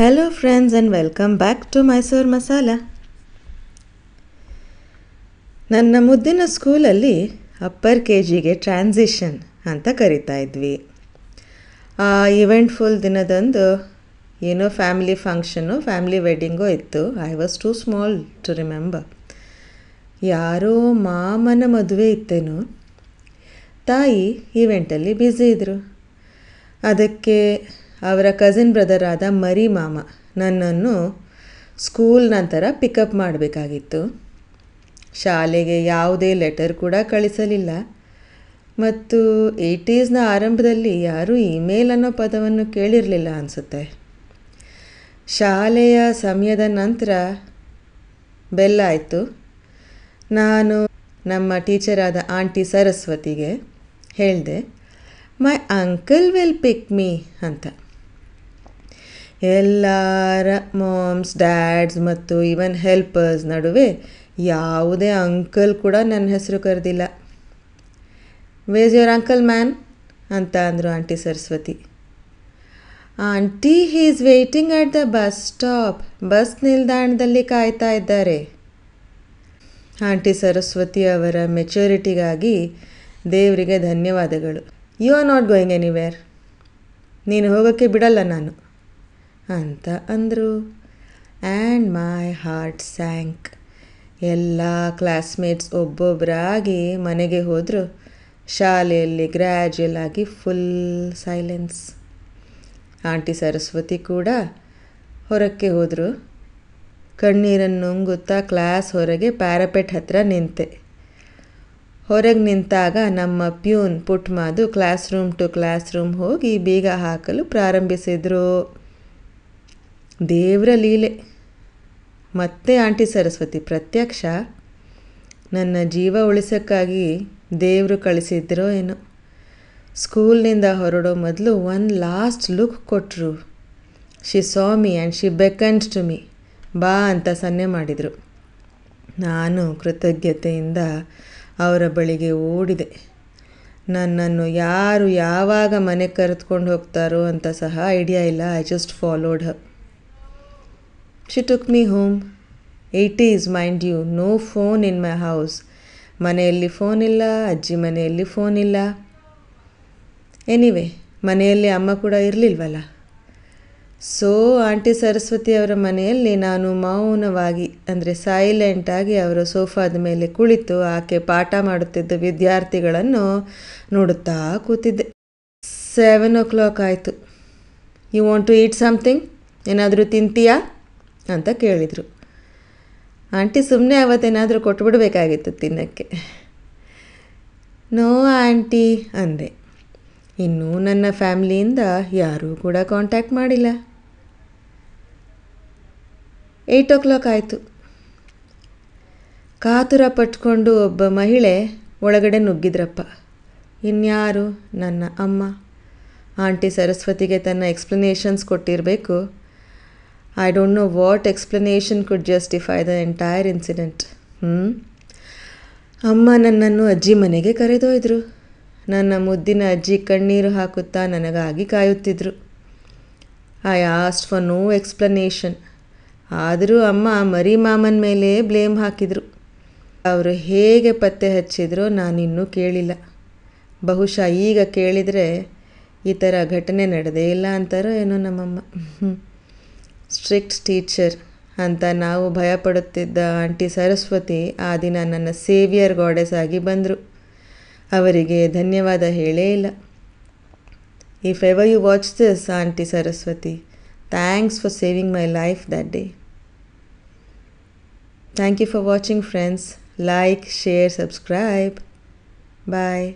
Hello, friends and welcome back to Mysuru Masala. ನನ್ನ ಮುದ್ದಿನ ಸ್ಕೂಲಲ್ಲಿ ಅಪ್ಪರ್ ಕೆ ಜಿಗೆ ಟ್ರಾನ್ಸಿಷನ್ ಅಂತ ಕರಿತಾ ಇದ್ವಿ. ಆ ಇವೆಂಟ್ಫುಲ್ ದಿನದಂದು ಏನೋ ಫ್ಯಾಮಿಲಿ ಫಂಕ್ಷನ್ನು ಫ್ಯಾಮಿಲಿ ವೆಡ್ಡಿಂಗು ಇತ್ತು. I was too small to remember ಯಾರೋ ಮಾಮನ ಮದುವೆ ಇತ್ತೇನೋ. ತಾಯಿ ಈವೆಂಟಲ್ಲಿ ಬ್ಯುಸಿ ಇದ್ದರು ಅದಕ್ಕೆ ಅವರ ಕಸಿನ್ ಬ್ರದರ್ ಆದ ಮರಿ ಮಾಮ ನನ್ನನ್ನು ಸ್ಕೂಲ್ ನಂತರ ಪಿಕಪ್ ಮಾಡಬೇಕಾಗಿತ್ತು. ಶಾಲೆಗೆ ಯಾವುದೇ ಲೆಟರ್ ಕೂಡ ಕಳಿಸಲಿಲ್ಲ. ಮತ್ತು ಏಯ್ಟೀಸ್ನ ಆರಂಭದಲ್ಲಿ ಯಾರೂ ಇಮೇಲ್ ಅನ್ನೋ ಪದವನ್ನು ಕೇಳಿರಲಿಲ್ಲ ಅನಿಸುತ್ತೆ. ಶಾಲೆಯ ಸಮಯದ ನಂತರ ಬೆಲ್ಲ ಆಯಿತು. ನಾನು ನಮ್ಮ ಟೀಚರಾದ ಆಂಟಿ ಸರಸ್ವತಿಗೆ ಹೇಳಿದೆ my uncle will pick me ಅಂತ. ಎಲ್ಲರ ಮಾಮ್ಸ್ ಡ್ಯಾಡ್ಸ್ ಮತ್ತು ಈವನ್ ಹೆಲ್ಪರ್ಸ್ ನಡುವೆ ಯಾವುದೇ ಅಂಕಲ್ ಕೂಡ ನನ್ನ ಹೆಸರು ಕರೆದಿಲ್ಲ. ವೇಸ್ ಯುವರ್ ಅಂಕಲ್ ಮ್ಯಾನ್ ಅಂತ ಅಂದರು aunty Saraswati aunty he is waiting at the bus stop bus ನಿಲ್ದಾಣದಲ್ಲಿ ಕಾಯ್ತಾ ಇದ್ದಾರೆ. ಆಂಟಿ ಸರಸ್ವತಿ ಅವರ ಮೆಚುರಿಟಿಗಾಗಿ ದೇವರಿಗೆ ಧನ್ಯವಾದಗಳು. You are not going anywhere ನೀನು ಹೋಗೋಕ್ಕೆ ಬಿಡಲ್ಲ ನಾನು. ಅಂತ ಅಂದರು. ಆ್ಯಂಡ್ ಮೈ ಹಾರ್ಟ್ ಸ್ಯಾಂಕ್ ಎಲ್ಲ ಕ್ಲಾಸ್ಮೇಟ್ಸ್ ಒಬ್ಬೊಬ್ಬರಾಗಿ ಮನೆಗೆ ಹೋದರು. ಶಾಲೆಯಲ್ಲಿ ಗ್ರ್ಯಾಜುಯಲ್ ಆಗಿ ಫುಲ್ ಸೈಲೆನ್ಸ್ ಆಂಟಿ ಸರಸ್ವತಿ ಕೂಡ ಹೊರಕ್ಕೆ ಹೋದರು. ಕಣ್ಣೀರನ್ನು ನುಂಗುತ್ತಾ ಕ್ಲಾಸ್ ಹೊರಗೆ ಪ್ಯಾರಪೆಟ್ ಹತ್ರ ನಿಂತೆ. ಹೊರಗೆ ನಿಂತಾಗ ನಮ್ಮ peon Putmadu classroom to classroom ಹೋಗಿ ಬೀಗ ಹಾಕಲು ಪ್ರಾರಂಭಿಸಿದರು. ದೇವರ ಲೀಲೆ. ಮತ್ತೆ ಆಂಟಿ ಸರಸ್ವತಿ, ಪ್ರತ್ಯಕ್ಷ. ನನ್ನ ಜೀವ ಉಳಿಸೋಕ್ಕಾಗಿ ದೇವರು ಕಳಿಸಿದ್ರೋ ಏನೋ. ಸ್ಕೂಲ್ನಿಂದ ಹೊರಡೋ ಮೊದಲು ಒನ್ ಲಾಸ್ಟ್ ಲುಕ್ ಕೊಟ್ಟರು she saw me and she beckons to me ಬಾ ಅಂತ ಸನ್ನೆ ಮಾಡಿದರು. ನಾನು ಕೃತಜ್ಞತೆಯಿಂದ ಅವರ ಬಳಿಗೆ ಓಡಿದೆ. ನನ್ನನ್ನು ಯಾರು ಯಾವಾಗ ಮನೆಗೆ ಕರೆದುಕೊಂಡು ಹೋಗ್ತಾರೋ ಅಂತ ಸಹ ಐಡಿಯಾ ಇಲ್ಲ. I just followed her took me home eighties mind you know phone in my house ಮನೆಯಲ್ಲಿ ಫೋನ್ ಇಲ್ಲ, ಅಜ್ಜಿ ಮನೆಯಲ್ಲಿ ಫೋನ್ ಇಲ್ಲ. ಎನಿವೆ ಮನೆಯಲ್ಲಿ ಅಮ್ಮ ಕೂಡ ಇರಲಿಲ್ವಲ್ಲ? ಸೊ ಆಂಟಿ ಸರಸ್ವತಿ ಅವರ ಮನೆಯಲ್ಲಿ ನಾನು ಮೌನವಾಗಿ, ಅಂದರೆ ಸೈಲೆಂಟಾಗಿ ಅವರ ಸೋಫಾದ ಮೇಲೆ ಕುಳಿತು ಆಕೆ ಪಾಠ ಮಾಡುತ್ತಿದ್ದ ವಿದ್ಯಾರ್ಥಿಗಳನ್ನು ನೋಡುತ್ತಾ ಕೂತಿದ್ದೆ. ಸೆವೆನ್ ಓ ಕ್ಲಾಕ್ ಆಯಿತು. You want to eat something ಏನಾದರೂ ತಿಂತೀಯಾ? ಅಂತ ಕೇಳಿದರು. ಆಂಟಿ ಸುಮ್ಮನೆ ಅವತ್ತೇನಾದರೂ ಕೊಟ್ಬಿಡ್ಬೇಕಾಗಿತ್ತು ತಿನ್ನೋಕ್ಕೆ. ನೋ ಆಂಟಿ, ಅಂದೆ. ಇನ್ನೂ ನನ್ನ ಫ್ಯಾಮ್ಲಿಯಿಂದ ಯಾರೂ ಕೂಡ ಕಾಂಟ್ಯಾಕ್ಟ್ ಮಾಡಿಲ್ಲ. ಏಯ್ಟ್ ಓ ಕ್ಲಾಕ್ ಆಯಿತು. ಕಾತುರ ಪಟ್ಕೊಂಡು ಒಬ್ಬ ಮಹಿಳೆ ಒಳಗಡೆ ನುಗ್ಗಿದ್ರಪ್ಪ. ಇನ್ಯಾರು? ನನ್ನ ಅಮ್ಮ. ಆಂಟಿ ಸರಸ್ವತಿಗೆ ತನ್ನ explanations ಕೊಟ್ಟಿರಬೇಕು. I don't know what explanation could justify the entire incident ಹ್ಞೂ ಅಮ್ಮ ನನ್ನನ್ನು ಅಜ್ಜಿ ಮನೆಗೆ ಕರೆದೊಯ್ದರು. ನನ್ನ ಮುದ್ದಿನ ಅಜ್ಜಿ ಕಣ್ಣೀರು ಹಾಕುತ್ತಾ ನನಗಾಗಿ ಕಾಯುತ್ತಿದ್ದರು I asked for no explanation ಆದರೂ ಅಮ್ಮ ಮರಿ ಮಾಮನ ಮೇಲೆ ಬ್ಲೇಮ್ ಹಾಕಿದರು. ಅವರು ಹೇಗೆ ಪತ್ತೆ ಹಚ್ಚಿದ್ರೋ ನಾನಿನ್ನೂ ಕೇಳಿಲ್ಲ. ಬಹುಶಃ ಈಗ ಕೇಳಿದರೆ ಈ ಥರ ಘಟನೆ ನಡೆದೇ ಇಲ್ಲ ಅಂತಾರೋ ಏನೋ ನಮ್ಮಮ್ಮ. ಸ್ಟ್ರಿಕ್ಟ್ ಟೀಚರ್ ಅಂತ ನಾವು ಭಯಪಡುತ್ತಿದ್ದ ಆಂಟಿ ಸರಸ್ವತಿ ಆ ದಿನ ನನ್ನ ಸೇವಿಯರ್ ಗಾಡೆಸ್ ಆಗಿ ಬಂದರು. ಅವರಿಗೆ ಧನ್ಯವಾದ ಹೇಳೇ ಇಲ್ಲ. If ever you watch this aunty Saraswati thanks for saving my life that day thank you for watching friends like share subscribe bye